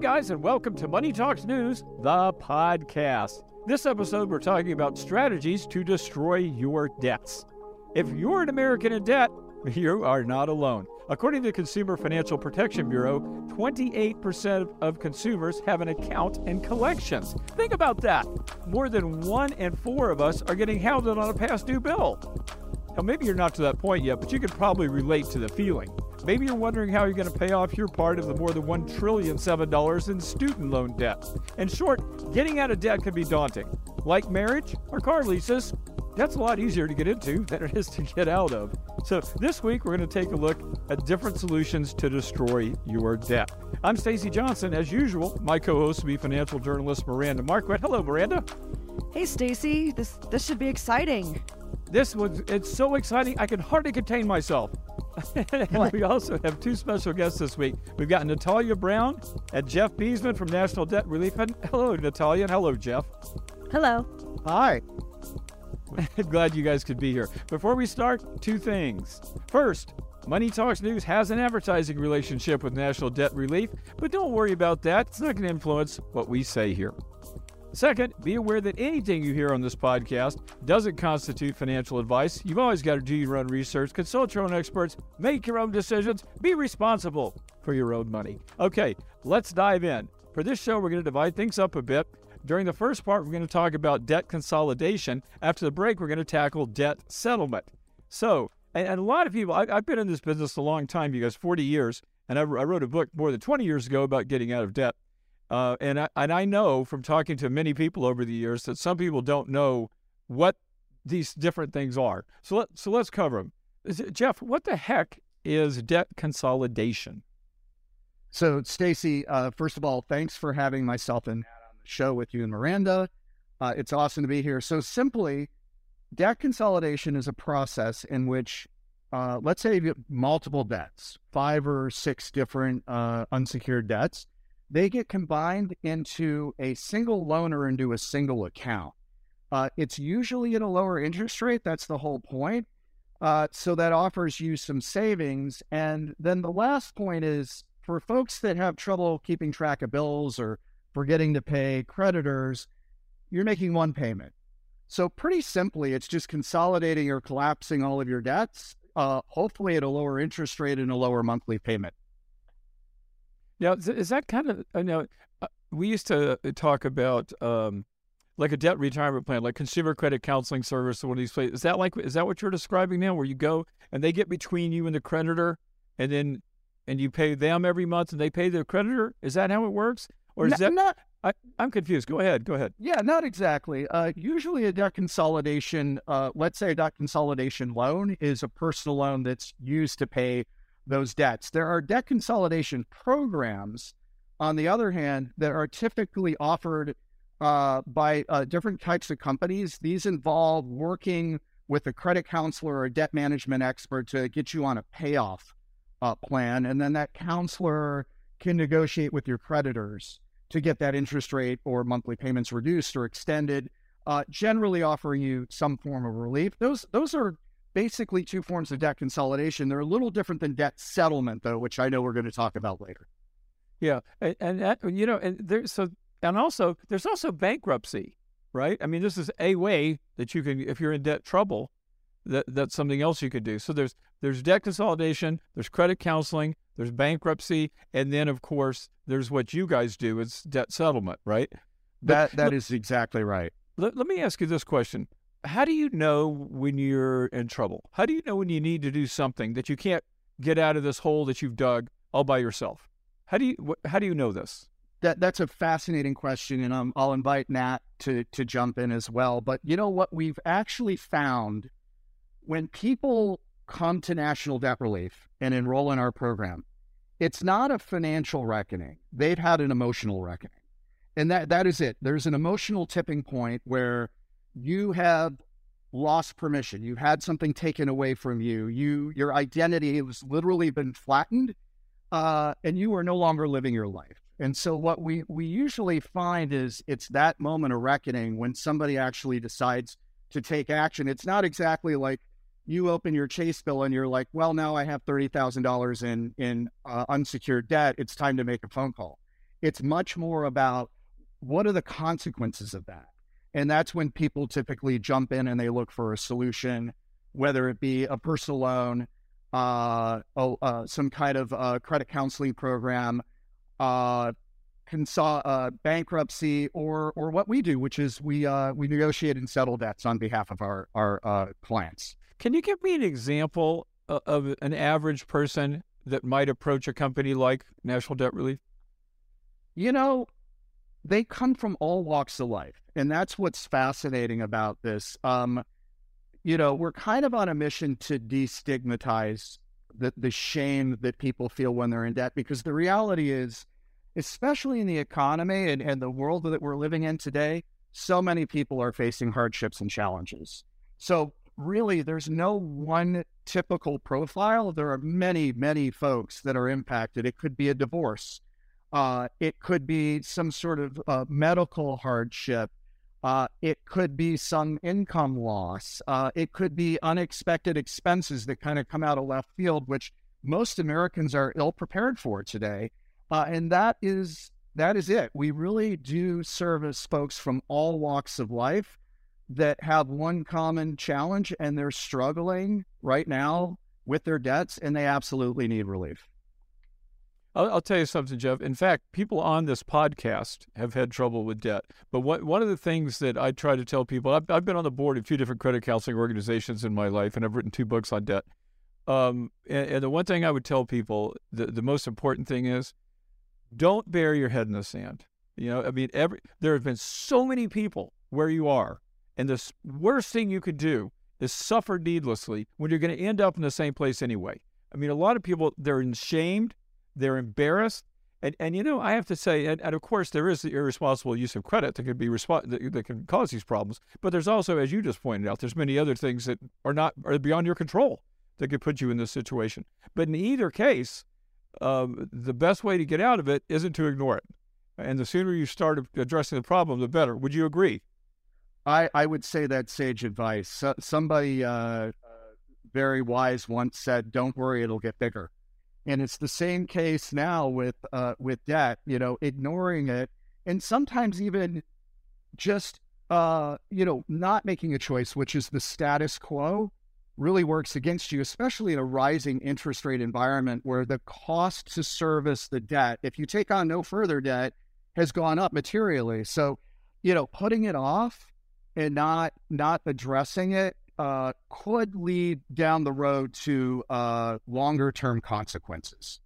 Guys, and welcome to Money Talks News, the podcast. This episode, we're talking about strategies to destroy your debts. If you're an American in debt, you are not alone. According to the Consumer Financial Protection Bureau, 28% of consumers have an account in collections. Think about that. More than one in four of us are getting hounded on a past due bill. Now, maybe you're not to that point yet, but you could probably relate to the feeling. Maybe you're wondering how you're going to pay off your part of the more than $1 trillion in student loan debt. In short, getting out of debt can be daunting. Like marriage or car leases, that's a lot easier to get into than it is to get out of. So this week we're going to take a look at different solutions to destroy your debt. I'm Stacy Johnson. As usual, my co-host will be financial journalist Miranda Marquit. Hello, Miranda. Hey, Stacy. This this should be exciting. This was it's so exciting I can hardly contain myself. and we also have two special guests this week. We've got Natalia Brown and Jeff Beesman from National Debt Relief. Hello, Natalia, and hello, Jeff. Hello. Hi. Glad you guys could be here. Before we start, two things. First, Money Talks News has an advertising relationship with National Debt Relief, but don't worry about that. It's not going to influence what we say here. Second, be aware that anything you hear on this podcast doesn't constitute financial advice. You've always got to do your own research, consult your own experts, make your own decisions, be responsible for your own money. Okay, let's dive in. For this show, we're going to divide things up a bit. During the first part, we're going to talk about debt consolidation. After the break, we're going to tackle debt settlement. So, and, a lot of people, I, have been in this business a long time, you guys, 40 years, and I, I wrote a book more than 20 years ago about getting out of debt. Uh, and I, and I know from talking to many people over the years that some people don't know what these different things are. So let so let's cover them. It, Jeff, what the heck is debt consolidation? So, Stacy, uh, first of all, thanks for having myself and Nat on the show with you and Miranda. Uh, it's awesome to be here. So, simply, debt consolidation is a process in which, uh, let's say, you have multiple debts, five or six different uh, unsecured debts they get combined into a single loan or into a single account. Uh, it's usually at a lower interest rate. That's the whole point. Uh, so that offers you some savings. And then the last point is for folks that have trouble keeping track of bills or forgetting to pay creditors, you're making one payment. So, pretty simply, it's just consolidating or collapsing all of your debts, uh, hopefully at a lower interest rate and a lower monthly payment. Now, is that kind of, you know, uh, we used to uh, talk about um, like a debt retirement plan, like consumer credit counseling service or one of these places. Is that like, is that what you're describing now, where you go and they get between you and the creditor and then, and you pay them every month and they pay the creditor? Is that how it works? Or is that, not, I, am confused. Go ahead. Go ahead. Yeah, not exactly. Uh, usually, a debt consolidation, uh, let's say a debt consolidation loan, is a personal loan that's used to pay those debts. There are debt consolidation programs, on the other hand, that are typically offered uh, by uh, different types of companies. These involve working with a credit counselor or a debt management expert to get you on a payoff uh, plan. And then that counselor can negotiate with your creditors to get that interest rate or monthly payments reduced or extended, uh, generally offering you some form of relief. Those, those are basically two forms of debt consolidation. They're a little different than debt settlement, though, which I know we're going to talk about later. Yeah, and, and that, you know, and there's so and also there's also bankruptcy, right? I mean, this is a way that you can, if you're in debt trouble, that that's something else you could do. So there's there's debt consolidation, there's credit counseling, there's bankruptcy, and then of course there's what you guys do. It's debt settlement, right? But, that that is exactly right. Let, let me ask you this question: how do you know when you're in trouble? How do you know when you need to do something that you can't get out of this hole that you've dug all by yourself? How do you how do you know this? That that's a fascinating question, and um, I'll invite Nat to to jump in as well. But you know what we've actually found when people come to National Debt Relief and enroll in our program, it's not a financial reckoning. They've had an emotional reckoning, and that that is it. There's an emotional tipping point where you have lost permission. You've had something taken away from you. You your identity has literally been flattened, uh, and you are no longer living your life. And so what we we usually find is it's that moment of reckoning when somebody actually decides to take action. It's not exactly like you open your Chase bill and you're like, well, now I have thirty thousand dollars in in uh, unsecured debt. It's time to make a phone call. It's much more about what are the consequences of that? And that's when people typically jump in and they look for a solution, whether it be a personal loan, uh, uh, some kind of uh, credit counseling program, uh, consol- uh, bankruptcy, or or what we do, which is we uh, we negotiate and settle debts on behalf of our our uh, clients. Can you give me an example of an average person that might approach a company like National Debt Relief? You know, they come from all walks of life, and that's what's fascinating about this. Um, you know, we're kind of on a mission to destigmatize the, the shame that people feel when they're in debt because the reality is, especially in the economy and, and the world that we're living in today, so many people are facing hardships and challenges. So, really, there's no one typical profile. There are many, many folks that are impacted. It could be a divorce, uh, it could be some sort of uh, medical hardship. Uh, it could be some income loss. Uh, it could be unexpected expenses that kind of come out of left field, which most Americans are ill prepared for today. Uh, and that is that is it. We really do service folks from all walks of life that have one common challenge, and they're struggling right now with their debts, and they absolutely need relief. I'll, I'll, tell you something, Jeff. In fact, people on this podcast have had trouble with debt. But what, one of the things that I try to tell people, I've, I've, been on the board of a few different credit counseling organizations in my life, and I've written two books on debt. Um, and, and, the one thing I would tell people, the, the most important thing is, don't bury your head in the sand. You know, I mean, every there have been so many people where you are, and the worst thing you could do is suffer needlessly when you're going to end up in the same place anyway. I mean, a lot of people they're ashamed they're embarrassed. And, and you know, I have to say, and, and of course, there is the irresponsible use of credit that can be resp- that, that can cause these problems. But there's also, as you just pointed out, there's many other things that are not are beyond your control that could put you in this situation. But in either case, um, the best way to get out of it isn't to ignore it. And the sooner you start addressing the problem, the better. Would you agree? I, I would say that sage advice. So, somebody uh, very wise once said, "Don't worry, it'll get bigger." And it's the same case now with uh, with debt. You know, ignoring it, and sometimes even just uh, you know not making a choice, which is the status quo, really works against you, especially in a rising interest rate environment where the cost to service the debt, if you take on no further debt, has gone up materially. So, you know, putting it off and not not addressing it uh, could lead down the road to uh, longer term consequences.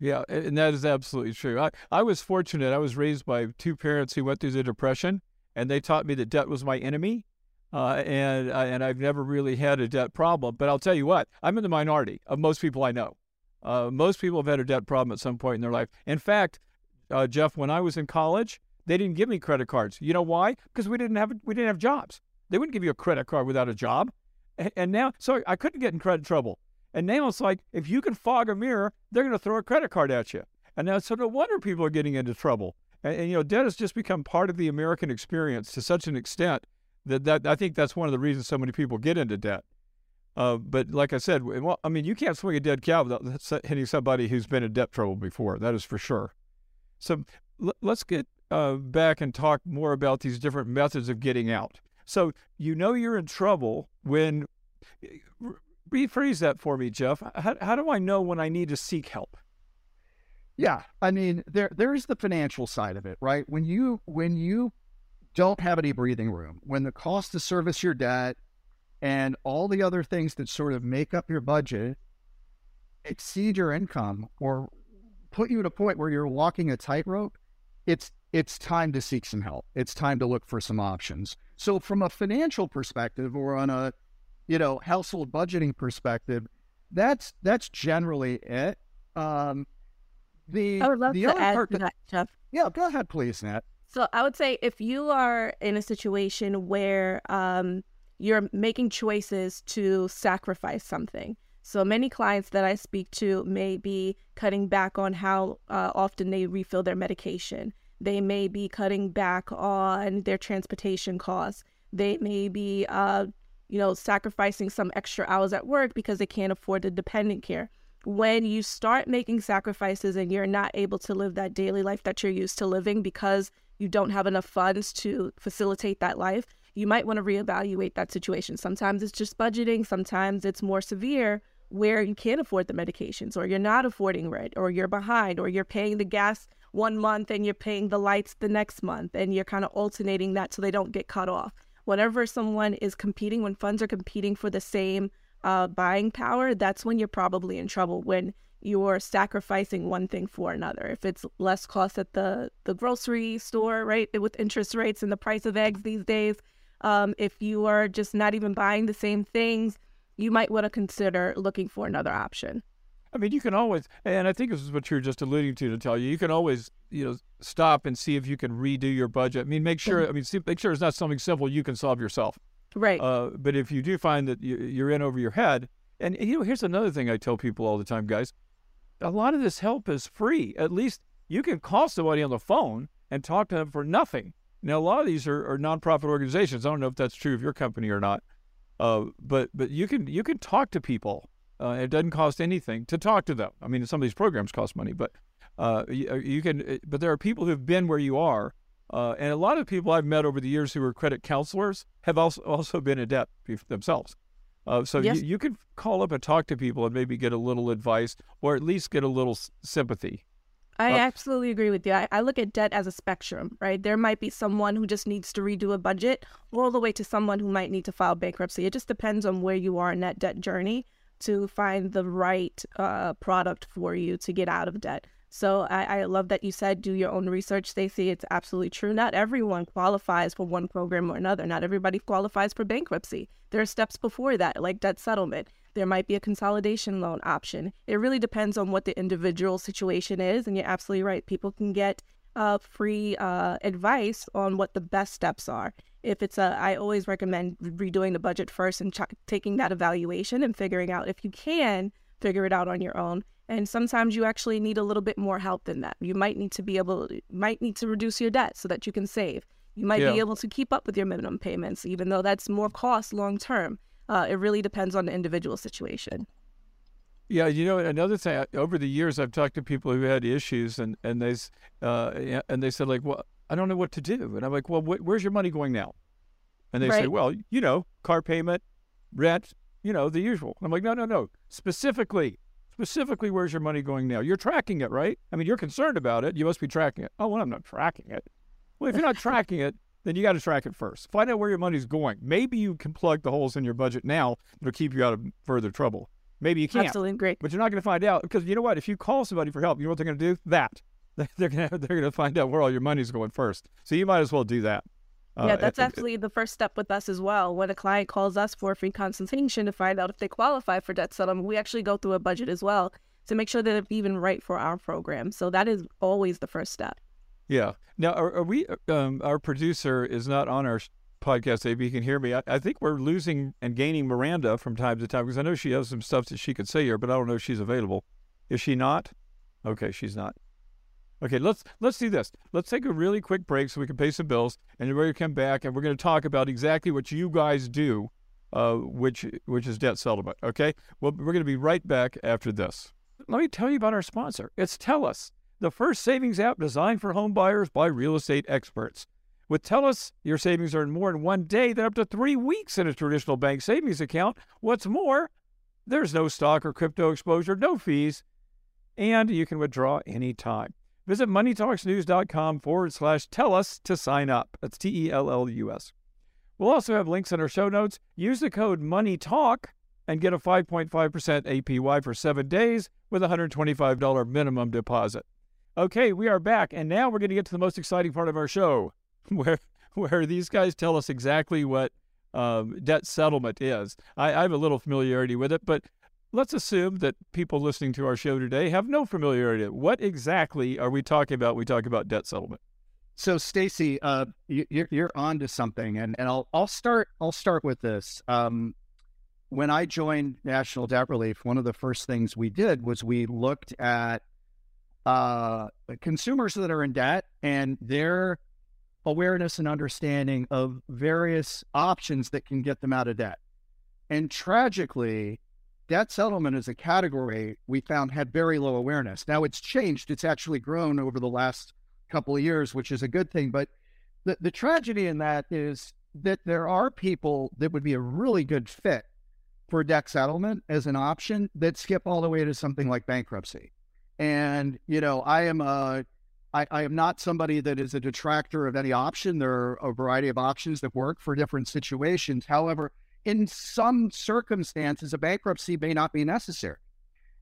Yeah, and that is absolutely true. I, I was fortunate. I was raised by two parents who went through the Depression, and they taught me that debt was my enemy. Uh, and and I've never really had a debt problem. But I'll tell you what, I'm in the minority of most people I know. Uh, most people have had a debt problem at some point in their life. In fact, uh, Jeff, when I was in college, they didn't give me credit cards. You know why? Because we didn't have we didn't have jobs. They wouldn't give you a credit card without a job. And now, so I couldn't get in credit trouble. And now it's like, if you can fog a mirror, they're going to throw a credit card at you. And now, so no wonder people are getting into trouble. And, and, you know, debt has just become part of the American experience to such an extent that, that I think that's one of the reasons so many people get into debt. Uh, but like I said, well, I mean, you can't swing a dead cow without hitting somebody who's been in debt trouble before. That is for sure. So l- let's get uh, back and talk more about these different methods of getting out. So you know you're in trouble when. Rephrase that for me, Jeff. How, how do I know when I need to seek help? Yeah, I mean there there is the financial side of it, right? When you when you don't have any breathing room, when the cost to service your debt and all the other things that sort of make up your budget exceed your income or put you at a point where you're walking a tightrope, it's it's time to seek some help. It's time to look for some options. So from a financial perspective or on a, you know, household budgeting perspective, that's that's generally it. Um, the I would love to add part to that, Jeff. Yeah, go ahead, please, Nat. So I would say if you are in a situation where um, you're making choices to sacrifice something. So many clients that I speak to may be cutting back on how uh, often they refill their medication. They may be cutting back on their transportation costs. They may be, uh, you know, sacrificing some extra hours at work because they can't afford the dependent care. when you start making sacrifices and you're not able to live that daily life that you're used to living because you don't have enough funds to facilitate that life, you might want to reevaluate that situation. Sometimes it's just budgeting, sometimes it's more severe where you can't afford the medications or you're not affording rent or you're behind or you're paying the gas one month and you're paying the lights the next month and you're kind of alternating that so they don't get cut off. Whenever someone is competing, when funds are competing for the same uh, buying power, that's when you're probably in trouble when you're sacrificing one thing for another. If it's less cost at the, the grocery store, right, with interest rates and the price of eggs these days, um, if you are just not even buying the same things, you might want to consider looking for another option. I mean, you can always, and I think this is what you're just alluding to to tell you. You can always, you know, stop and see if you can redo your budget. I mean, make sure. I mean, see, make sure it's not something simple you can solve yourself. Right. Uh, but if you do find that you're in over your head, and you know, here's another thing I tell people all the time, guys. A lot of this help is free. At least you can call somebody on the phone and talk to them for nothing. Now, a lot of these are, are nonprofit organizations. I don't know if that's true of your company or not. Uh, but but you can you can talk to people. Uh, it doesn't cost anything to talk to them. I mean, some of these programs cost money, but uh, you, uh, you, can. Uh, but there are people who've been where you are, uh, and a lot of people I've met over the years who are credit counselors have also also been in debt themselves. so yes. you, you can call up and talk to people and maybe get a little advice or at least get a little s- sympathy. I uh, absolutely agree with you. I, I, look at debt as a spectrum, right? There might be someone who just needs to redo a budget, all the way to someone who might need to file bankruptcy. It just depends on where you are in that debt journey to find the right uh, product for you to get out of debt. So I, I love that you said do your own research, Stacey. It's absolutely true. Not everyone qualifies for one program or another. Not everybody qualifies for bankruptcy. There are steps before that, like debt settlement. There might be a consolidation loan option. It really depends on what the individual situation is. And you're absolutely right. People can get uh, free uh, advice on what the best steps are. If it's a, I always recommend redoing the budget first and ch- taking that evaluation and figuring out if you can figure it out on your own. And sometimes you actually need a little bit more help than that. You might need to be able, to, might need to reduce your debt so that you can save. You might yeah. be able to keep up with your minimum payments, even though that's more cost long term. Uh, it really depends on the individual situation. Yeah, you know another thing. Over the years, I've talked to people who had issues, and and they uh, and they said like, "Well, I don't know what to do," and I'm like, "Well, wh- where's your money going now?" And they right. say, "Well, you know, car payment, rent, you know, the usual." I'm like, "No, no, no. Specifically, specifically, where's your money going now? You're tracking it, right? I mean, you're concerned about it. You must be tracking it. Oh, well, I'm not tracking it. Well, if you're not tracking it, then you got to track it first. Find out where your money's going. Maybe you can plug the holes in your budget now that'll keep you out of further trouble. Maybe you can't. Absolutely great. But you're not going to find out because you know what? If you call somebody for help, you know what they're going to do? That they're going to they're to find out where all your money's going first. So you might as well do that. Uh, yeah, that's absolutely the first step with us as well. When a client calls us for a free consultation to find out if they qualify for debt settlement, we actually go through a budget as well to make sure that it's even right for our program. So that is always the first step. Yeah. Now, are, are we? Um, our producer is not on our podcast, AB, you can hear me. I, I, think we're losing and gaining Miranda from time to time because I know she has some stuff that she could say here, but I don't know if she's available. Is she not? Okay, she's not. Okay, let's let's do this. Let's take a really quick break so we can pay some bills, and we're going to come back and we're going to talk about exactly what you guys do, uh, which which is debt settlement. Okay, well we're going to be right back after this. Let me tell you about our sponsor. It's Tellus, the first savings app designed for home buyers by real estate experts. With Tellus, your savings earn more in one day than up to three weeks in a traditional bank savings account. What's more, there's no stock or crypto exposure, no fees, and you can withdraw anytime. Visit moneytalksnews.com forward slash tell us to sign up. That's T E L L U S. We'll also have links in our show notes. Use the code MONEYTALK and get a 5.5% APY for seven days with a $125 minimum deposit. Okay, we are back, and now we're going to get to the most exciting part of our show where where these guys tell us exactly what um, debt settlement is. I, I have a little familiarity with it, but let's assume that people listening to our show today have no familiarity. What exactly are we talking about? When we talk about debt settlement. So, Stacy, uh, you, you're you're on to something, and, and I'll I'll start I'll start with this. Um, when I joined National Debt Relief, one of the first things we did was we looked at uh, consumers that are in debt and their awareness and understanding of various options that can get them out of debt. And tragically, debt settlement as a category we found had very low awareness. Now it's changed; it's actually grown over the last couple of years, which is a good thing. But the the tragedy in that is that there are people that would be a really good fit for debt settlement as an option that skip all the way to something like bankruptcy. And you know, I am a I, I, am not somebody that is a detractor of any option. There are a variety of options that work for different situations. However, in some circumstances, a bankruptcy may not be necessary.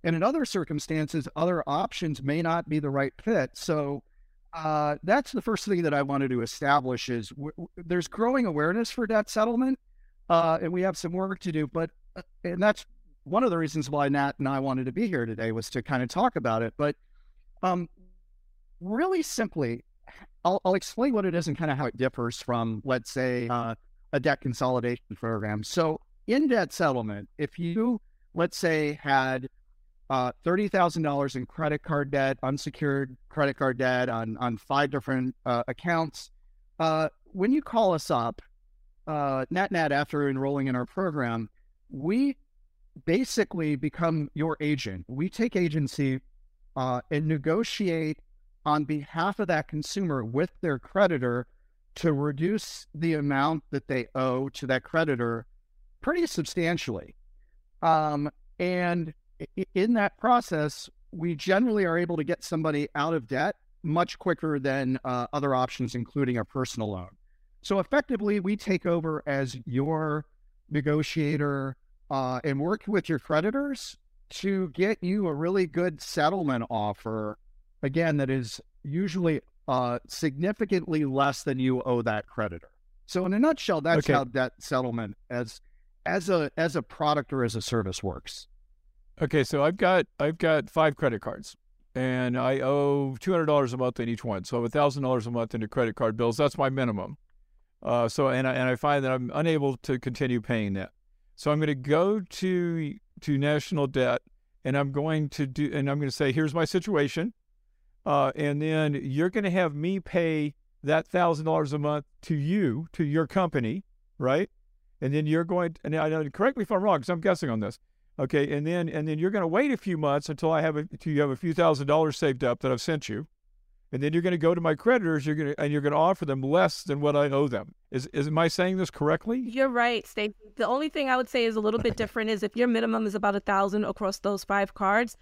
And in other circumstances, other options may not be the right fit. So uh, that's the first thing that I wanted to establish is w- w- there's growing awareness for debt settlement, uh, and we have some work to do. But uh, and that's one of the reasons why Nat and I wanted to be here today was to kind of talk about it. But um, really simply, I'll, I'll, explain what it is and kind of how it differs from, let's say, uh, a debt consolidation program. So, in debt settlement, if you, let's say, had uh, $30,000 in credit card debt, unsecured credit card debt on, on five different uh, accounts, uh, when you call us up, uh, NatNat, after enrolling in our program, we basically become your agent. We take agency uh, and negotiate on behalf of that consumer with their creditor to reduce the amount that they owe to that creditor pretty substantially. Um, and in that process, we generally are able to get somebody out of debt much quicker than uh, other options, including a personal loan. So effectively, we take over as your negotiator uh, and work with your creditors to get you a really good settlement offer again, that is usually uh, significantly less than you owe that creditor. So, in a nutshell, that's okay. how debt settlement as as a as a product or as a service works. Okay, so I've got I've got five credit cards, and I owe two hundred dollars a month in each one. So I have thousand dollars a month into credit card bills. That's my minimum. Uh, so and I, and I find that I'm unable to continue paying that. So I'm going to go to to national debt, and I'm going to do and I'm going to say, here's my situation. Uh, and then you're going to have me pay that thousand dollars a month to you, to your company, right? And then you're going to, and I, correct me if I'm wrong, because I'm guessing on this. Okay, and then and then you're going to wait a few months until I have a, until you have a few thousand dollars saved up that I've sent you, and then you're going to go to my creditors. You're going to and you're going to offer them less than what I owe them. Is is am I saying this correctly? You're right, Stacey. The only thing I would say is a little bit different is if your minimum is about a thousand across those five cards,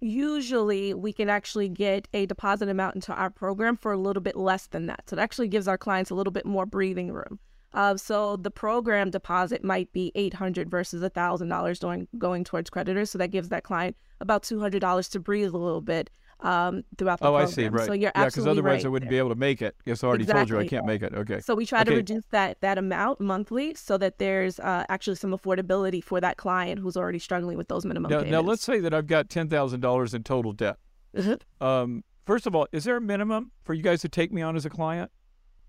usually we can actually get a deposit amount into our program for a little bit less than that. So it actually gives our clients a little bit more breathing room. Uh, so the program deposit might be 800 versus a $1,000 going, going towards creditors. So that gives that client about $200 to breathe a little bit um, throughout the oh, program. I see. Right. So you're yeah, because otherwise right I wouldn't there. be able to make it. Yes, I already exactly. told you I can't make it. Okay. So we try okay. to reduce that that amount monthly so that there's uh, actually some affordability for that client who's already struggling with those minimum now, payments. Now let's say that I've got ten thousand dollars in total debt. Mm-hmm. Um, first of all, is there a minimum for you guys to take me on as a client?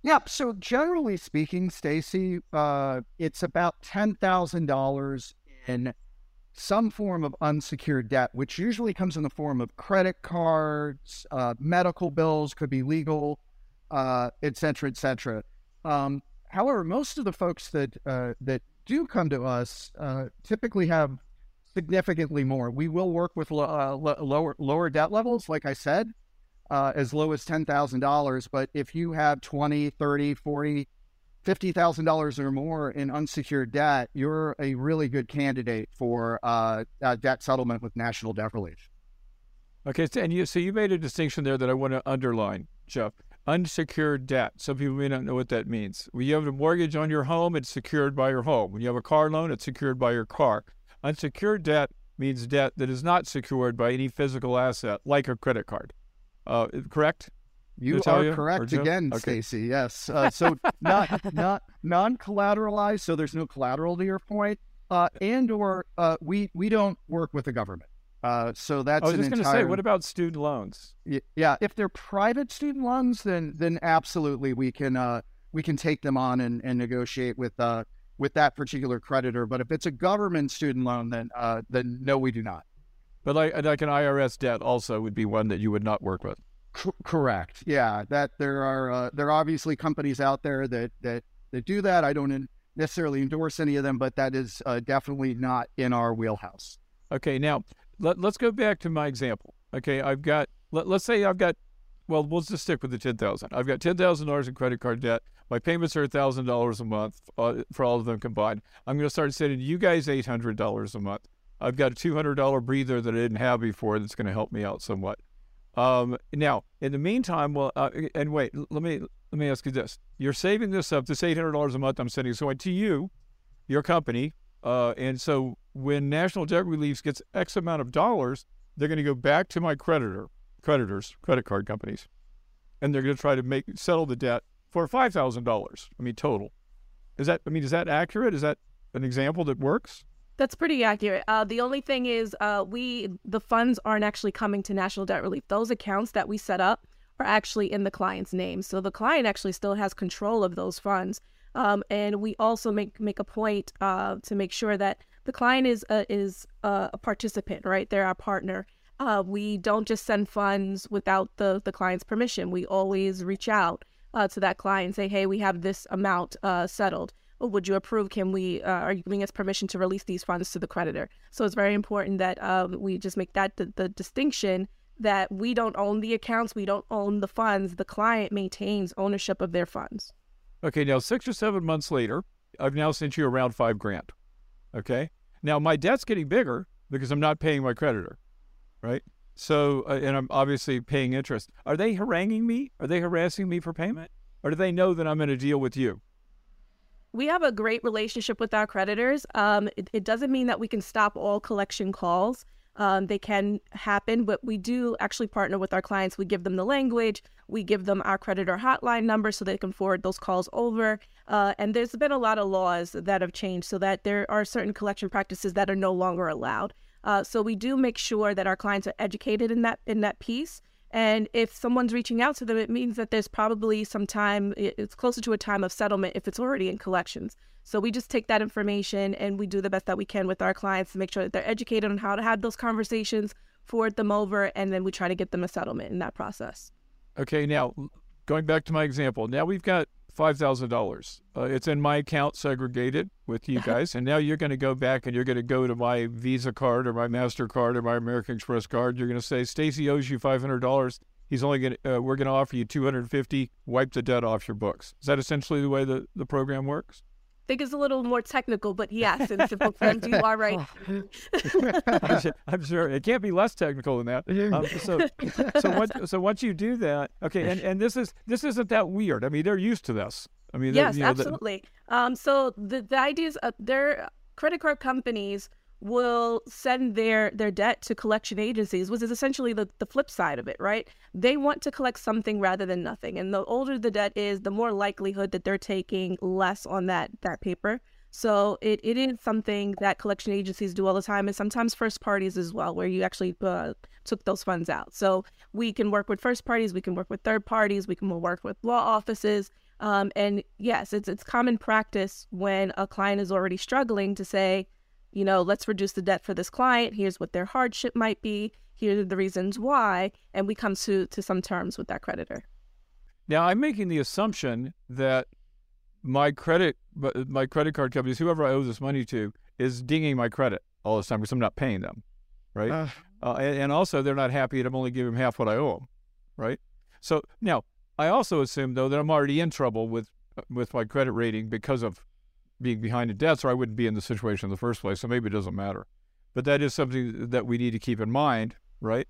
Yeah. So generally speaking, Stacy, uh, it's about ten thousand dollars in some form of unsecured debt, which usually comes in the form of credit cards, uh, medical bills, could be legal, uh, et cetera, et cetera. Um, however, most of the folks that uh, that do come to us uh, typically have significantly more. We will work with lo- uh, lower lower debt levels, like I said, uh, as low as $10,000. But if you have 20, 30, 40, $50,000 or more in unsecured debt, you're a really good candidate for uh, debt settlement with National Debt Relief. Okay, and you, so you made a distinction there that I want to underline, Jeff. Unsecured debt. Some people may not know what that means. When you have a mortgage on your home, it's secured by your home. When you have a car loan, it's secured by your car. Unsecured debt means debt that is not secured by any physical asset, like a credit card. Uh, correct? You are correct again, okay. Stacey. Yes. Uh, so not not non collateralized, so there's no collateral to your point, uh, and or uh, we we don't work with the government. Uh, so that's. I was just going to say, what about student loans? Yeah, if they're private student loans, then then absolutely we can uh, we can take them on and, and negotiate with uh, with that particular creditor. But if it's a government student loan, then then no, we do not. But like like an IRS debt also would be one that you would not work with. C- correct. Yeah, that there are uh, there are obviously companies out there that that that do that. I don't necessarily endorse any of them, but that is uh, definitely not in our wheelhouse. Okay, now let, let's go back to my example. Okay, I've got let, let's say I've got well, we'll just stick with the ten thousand. I've got ten thousand dollars in credit card debt. My payments are thousand dollars a month uh, for all of them combined. I'm going to start sending you guys eight hundred dollars a month. I've got a two hundred dollar breather that I didn't have before that's going to help me out somewhat. Um, now, in the meantime, well, uh, and wait, let me let me ask you this: You're saving this up, this eight hundred dollars a month I'm sending so to you, your company, uh, and so when National Debt Relief gets X amount of dollars, they're going to go back to my creditor creditors, credit card companies, and they're going to try to make settle the debt for five thousand dollars. I mean, total. Is that? I mean, is that accurate? Is that an example that works? That's pretty accurate. Uh, the only thing is, uh, we the funds aren't actually coming to National Debt Relief. Those accounts that we set up are actually in the client's name, so the client actually still has control of those funds. Um, and we also make make a point uh, to make sure that the client is a, is a participant, right? They're our partner, uh, we don't just send funds without the, the client's permission. We always reach out uh, to that client and say, hey, we have this amount uh, settled. would you approve? Can we, uh, are you giving us permission to release these funds to the creditor? So it's very important that um, we just make that the, the distinction that we don't own the accounts, we don't own the funds. The client maintains ownership of their funds. Okay, now six or seven months later, I've now sent you around five grand. Okay, now my debt's getting bigger because I'm not paying my creditor right? So, uh, and I'm obviously paying interest. Are they haranguing me? Are they harassing me for payment? Or do they know that I'm going to deal with you? We have a great relationship with our creditors. Um, it, it, doesn't mean that we can stop all collection calls. Um, they can happen, but we do actually partner with our clients. We give them the language, we give them our creditor hotline number so they can forward those calls over. Uh, and there's been a lot of laws that have changed so that there are certain collection practices that are no longer allowed. Uh, so we do make sure that our clients are educated in that in that piece. And if someone's reaching out to them, it means that there's probably some time, it's closer to a time of settlement if it's already in collections. So we just take that information and we do the best that we can with our clients to make sure that they're educated on how to have those conversations, forward them over, and then we try to get them a settlement in that process. Okay, now going back to my example, now we've got five thousand uh, dollars. It's in my account, segregated with you guys, and now you're going to go back and you're going to go to my Visa card or my Mastercard or my American Express card. You're going to say Stacy owes you five hundred dollars. He's only going to. Uh, we're going to offer you two hundred fifty. Wipe the debt off your books. Is that essentially the way the the program works? Think it's a little more technical, but yes, in simple terms, you are right. I'm, sure, I'm, sure, it can't be less technical than that. Um, so, so, what, so once you do that, okay, and, and this is this isn't that weird. I mean, they're used to this. I mean, yes, you know, absolutely. The... um, so the the idea is uh, their credit card companies will send their their debt to collection agencies, which is essentially the, the flip side of it, right? They want to collect something rather than nothing. And the older the debt is, the more likelihood that they're taking less on that that paper. So it, it is something that collection agencies do all the time, and sometimes first parties as well, where you actually uh, took those funds out. So we can work with first parties, we can work with third parties, we can work with law offices. Um, and yes, it's it's common practice when a client is already struggling to say, you know, let's reduce the debt for this client. Here's what their hardship might be. Here are the reasons why. And we come to, to some terms with that creditor. Now, I'm making the assumption that my credit, my credit card companies, whoever I owe this money to, is dinging my credit all this time because I'm not paying them, right? Uh, uh, and, and, also, they're not happy that I'm only giving them half what I owe them, right? So now, I also assume though that I'm already in trouble with with my credit rating because of being behind in debts, or I wouldn't be in the situation in the first place. So maybe it doesn't matter. But that is something that we need to keep in mind, right?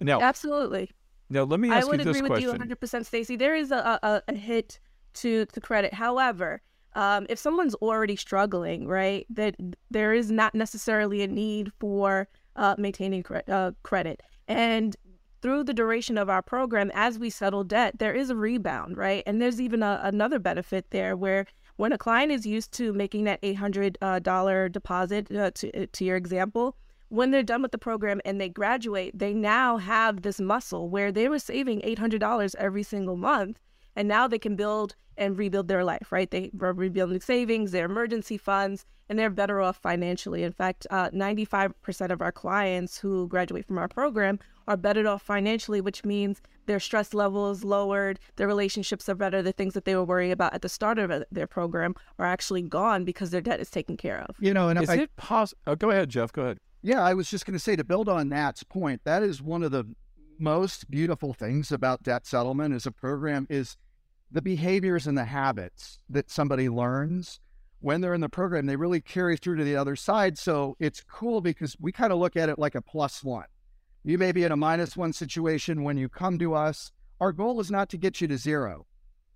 Now, absolutely. Now, let me ask you this question. I would agree question. with you 100%, Stacy. There is a, a, a hit to, to credit. However, um, if someone's already struggling, right, that there is not necessarily a need for uh, maintaining cre- uh, credit. And through the duration of our program, as we settle debt, there is a rebound, right? And there's even a, another benefit there where when a client is used to making that $800 uh, deposit, uh, to, uh, to your example, when they're done with the program and they graduate, they now have this muscle where they were saving $800 every single month. And now they can build and rebuild their life, right? They are rebuilding savings, their emergency funds, and they're better off financially. In fact, uh, 95% of our clients who graduate from our program are better off financially, which means their stress levels lowered, their relationships are better. The things that they were worried about at the start of uh, their program are actually gone because their debt is taken care of. You know, and is I, it possible? Oh, go ahead, Jeff. Go ahead. Yeah, I was just going to say to build on Nat's point, that is one of the most beautiful things about debt settlement as a program is the behaviors and the habits that somebody learns when they're in the program, they really carry through to the other side. So it's cool because we kind of look at it like a plus one. You may be in a minus one situation when you come to us. Our goal is not to get you to zero.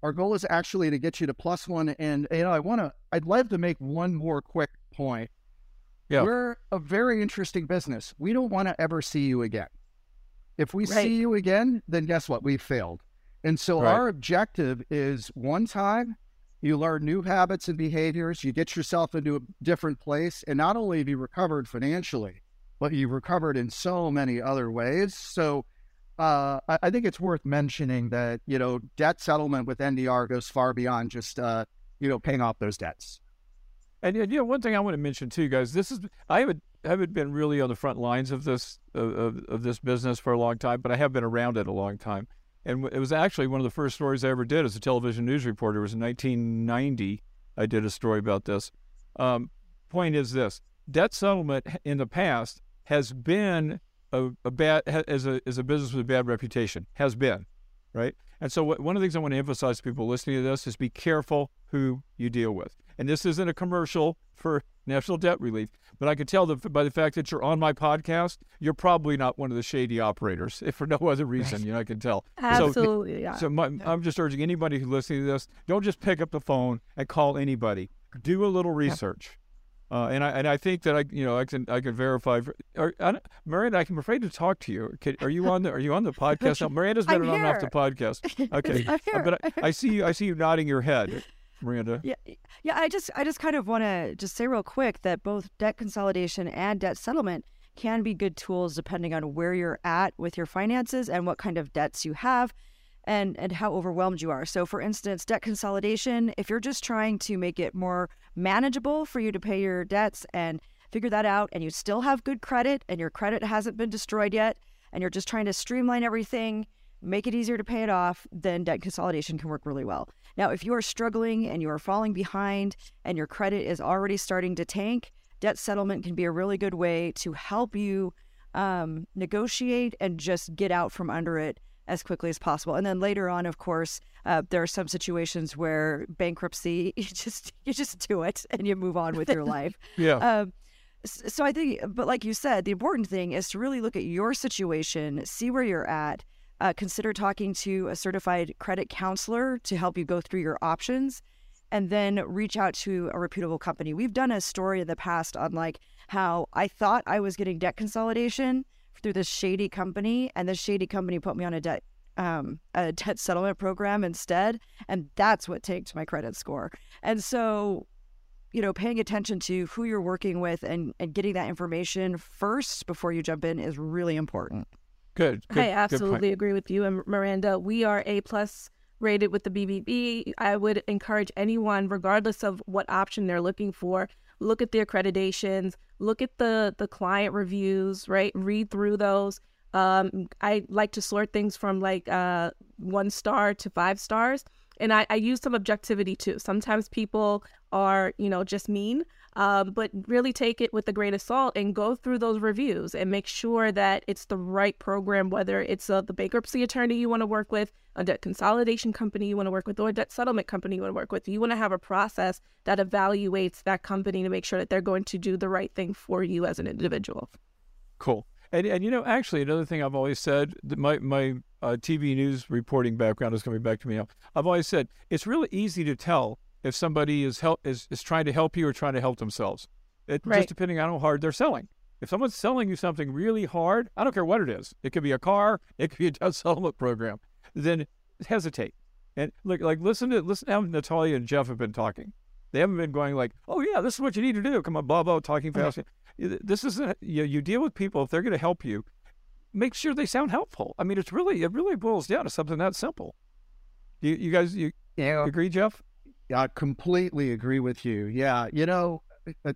Our goal is actually to get you to plus one. And you know, I want to. I'd love to make one more quick point. Yeah. We're a very interesting business. We don't want to ever see you again. If we Right. see you again, then guess what? We've failed. And so Right. our objective is one time you learn new habits and behaviors, you get yourself into a different place, and not only have you recovered financially, but you've recovered in so many other ways. So uh, I, I think it's worth mentioning that you know debt settlement with NDR goes far beyond just uh, you know paying off those debts. And, and you know, one thing I want to mention too, guys. This is I haven't haven't been really on the front lines of this of, of, this business for a long time, but I have been around it a long time. And it was actually one of the first stories I ever did as a television news reporter. It was in 1990. I did a story about this. Um, point is this: debt settlement in the past has been a, a bad as a as a business with a bad reputation. Has been, right? And so, what, one of the things I want to emphasize to people listening to this is be careful who you deal with. And this isn't a commercial for national debt relief, but I can tell that by the fact that you're on my podcast, you're probably not one of the shady operators, if for no other reason. You know, I can tell. So- Absolutely, yeah. So my, I'm just urging anybody who's listening to this, don't just pick up the phone and call anybody. Do a little research. Uh, and I and I think that I you know I can I can verify. Are, I, Miranda, I'm afraid to talk to you. Can, are you on the Are you on the podcast now? Miranda's been on off the podcast. Okay, Uh, but I, I see you. I see you nodding your head, Miranda. Yeah, yeah. I just, I just kind of want to just say real quick that both debt consolidation and debt settlement can be good tools depending on where you're at with your finances and what kind of debts you have, and and how overwhelmed you are. So, for instance, debt consolidation. If you're just trying to make it more manageable for you to pay your debts and figure that out, and you still have good credit, and your credit hasn't been destroyed yet, and you're just trying to streamline everything make it easier to pay it off, then debt consolidation can work really well. Now, if you are struggling and you are falling behind and your credit is already starting to tank, debt settlement can be a really good way to help you um, negotiate and just get out from under it as quickly as possible. And then later on, of course, uh, there are some situations where bankruptcy, you just you just do it and you move on with your life. Yeah. Um, so I think, but like you said, the important thing is to really look at your situation, see where you're at, uh, consider talking to a certified credit counselor to help you go through your options, and then reach out to a reputable company. We've done a story in the past on like how I thought I was getting debt consolidation through this shady company, and this shady company put me on a debt um, a debt settlement program instead, and that's what tanked my credit score. And so you know, paying attention to who you're working with and, and getting that information first before you jump in is really important. Good. good I good absolutely agree with you and Miranda. We are A plus rated with the BBB. I would encourage anyone, regardless of what option they're looking for, look at the accreditations, look at the the client reviews, right? Read through those. Um, I like to sort things from like uh, one star to five stars, and I, I use some objectivity too. Sometimes people are, you know, just mean, um, but really take it with a grain of salt and go through those reviews and make sure that it's the right program, whether it's uh, the bankruptcy attorney you want to work with, a debt consolidation company you want to work with, or a debt settlement company you want to work with. You want to have a process that evaluates that company to make sure that they're going to do the right thing for you as an individual. Cool. And and you know, actually, another thing I've always said, my my uh, TV news reporting background is coming back to me now. I've always said it's really easy to tell if somebody is help is, is trying to help you or trying to help themselves. It Right. just depending on how hard they're selling. If someone's selling you something really hard, I don't care what it is. It could be a car, it could be a debt settlement program. Then hesitate and look like listen to listen to how Natalia and Jeff have been talking. They haven't been going like, "Oh yeah, this is what you need to do." Come on, blah blah, talking fast. This isn't you. You deal with people if they're going to help you. Make sure they sound helpful. I mean, it's really it really boils down to something that simple. You you guys you Yeah, agree, Jeff? I completely agree with you. Yeah, you know,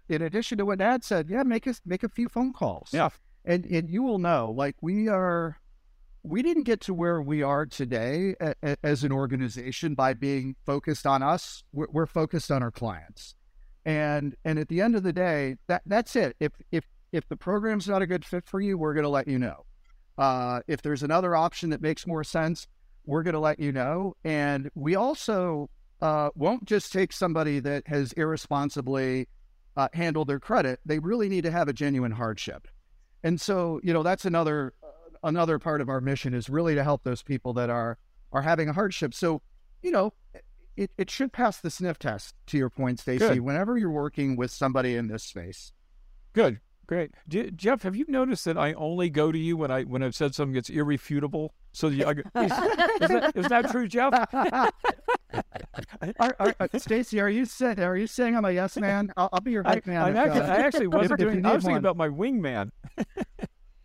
in addition to what Dad said, yeah, make us make a few phone calls. Yeah. and and you will know, like we are, we didn't get to where we are today a, a- as an organization by being focused on us. We're, we're focused on our clients, and and at the end of the day, that that's it. If if if the program's not a good fit for you, we're going to let you know. Uh, if there's another option that makes more sense, we're going to let you know. And we also uh, won't just take somebody that has irresponsibly uh, handled their credit. They really need to have a genuine hardship. And so, you know, that's another another part of our mission is really to help those people that are are having a hardship. So, you know, it, it should pass the sniff test to your point, Stacy, whenever you're working with somebody in this space. Good. Great, Je- Jeff. Have you noticed that I only go to you when I when I've said something that's irrefutable? So you, I, is, is, that, is that true, Jeff? are, are, uh, Stacy, are you saying are you saying I'm a yes man? I'll, I'll be your hype man. I, if, actually, uh, I actually wasn't if doing. need I was thinking one. about my wingman.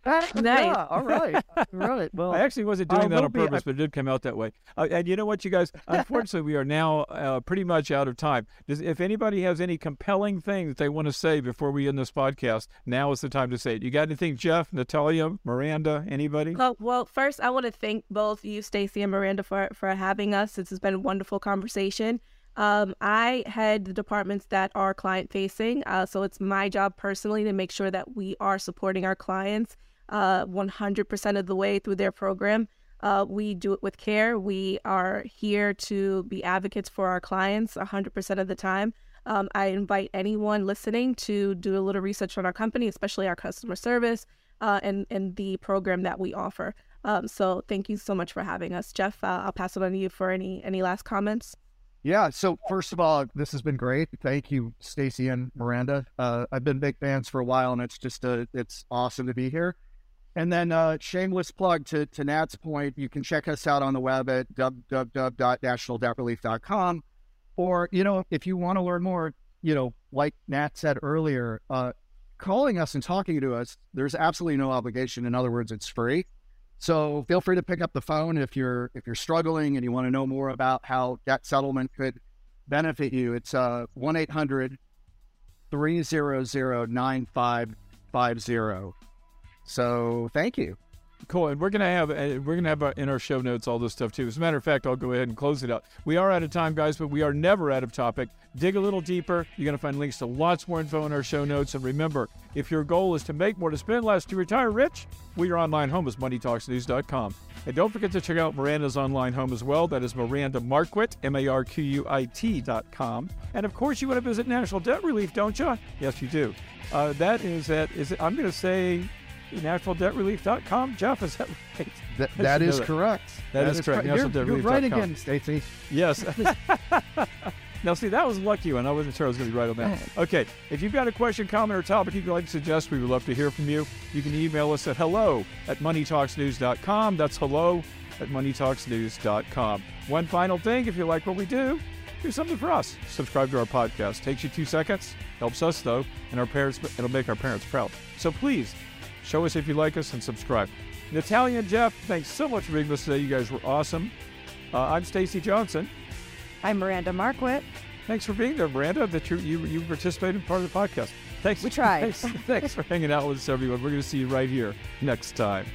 Nice. Yeah, all right. All right. Well, I actually wasn't I doing that on be- purpose, but it did come out that way. Uh, and you know what, you guys? Unfortunately, we are now uh, pretty much out of time. Does, if anybody has any compelling thing that they want to say before we end this podcast, now is the time to say it. You got anything, Jeff, Natalia, Miranda, anybody? Oh, well, first, I want to thank both you, Stacy, and Miranda, for, for having us. This has been a wonderful conversation. Um, I head the departments that are client facing. Uh, so it's my job personally to make sure that we are supporting our clients uh, 100% of the way through their program. Uh, we do it with care. We are here to be advocates for our clients 100% of the time. Um, I invite anyone listening to do a little research on our company, especially our customer service uh, and, and the program that we offer. Um, so thank you so much for having us. Jeff, uh, I'll pass it on to you for any, any last comments. Yeah. So first of all, this has been great. Thank you, Stacy and Miranda. Uh, I've been big fans for a while, and it's just a, it's awesome to be here. And then uh, shameless plug to to Nat's point, you can check us out on the web at www.nationaldebtrelief.com. Or you know, if you want to learn more, you know, like Nat said earlier, uh, calling us and talking to us, there's absolutely no obligation. In other words, it's free. So feel free to pick up the phone if you're if you're struggling and you want to know more about how debt settlement could benefit you. It's uh 1 800 300 9550. So thank you. Cool, and we're gonna have we're gonna have in our show notes all this stuff too. As a matter of fact, I'll go ahead and close it out. We are out of time, guys, but we are never out of topic. Dig a little deeper. You're gonna find links to lots more info in our show notes. And remember, if your goal is to make more, to spend less, to retire rich, we are online home is MoneyTalksNews.com. And don't forget to check out Miranda's online home as well. That is Miranda Marquit, M-A-R-Q-U-I-T dot com. And of course, you want to visit National Debt Relief, don't you? Yes, you do. Uh, that is at is I'm going to say nationaldebtrelief.com. Jeff, is that right? That, that is that. correct. That is correct. You're, you're right again, Stacy. Yes. now, see, that was a lucky one. I wasn't sure I was going to be right on that. Okay. If you've got a question, comment, or topic you'd like to suggest, we would love to hear from you. You can email us at hello at moneytalksnews.com. That's hello at moneytalksnews.com. One final thing if you like what we do, do something for us. Subscribe to our podcast. Takes you two seconds, helps us, though, and our parents, it'll make our parents proud. So please, show us if you like us and subscribe. Natalia and Jeff, thanks so much for being with us today. You guys were awesome. Uh, I'm Stacy Johnson. I'm Miranda Marquit. Thanks for being there, Miranda. That you you, you participated in part of the podcast. Thanks. We tried. Thanks, thanks for hanging out with us, everyone. We're going to see you right here next time.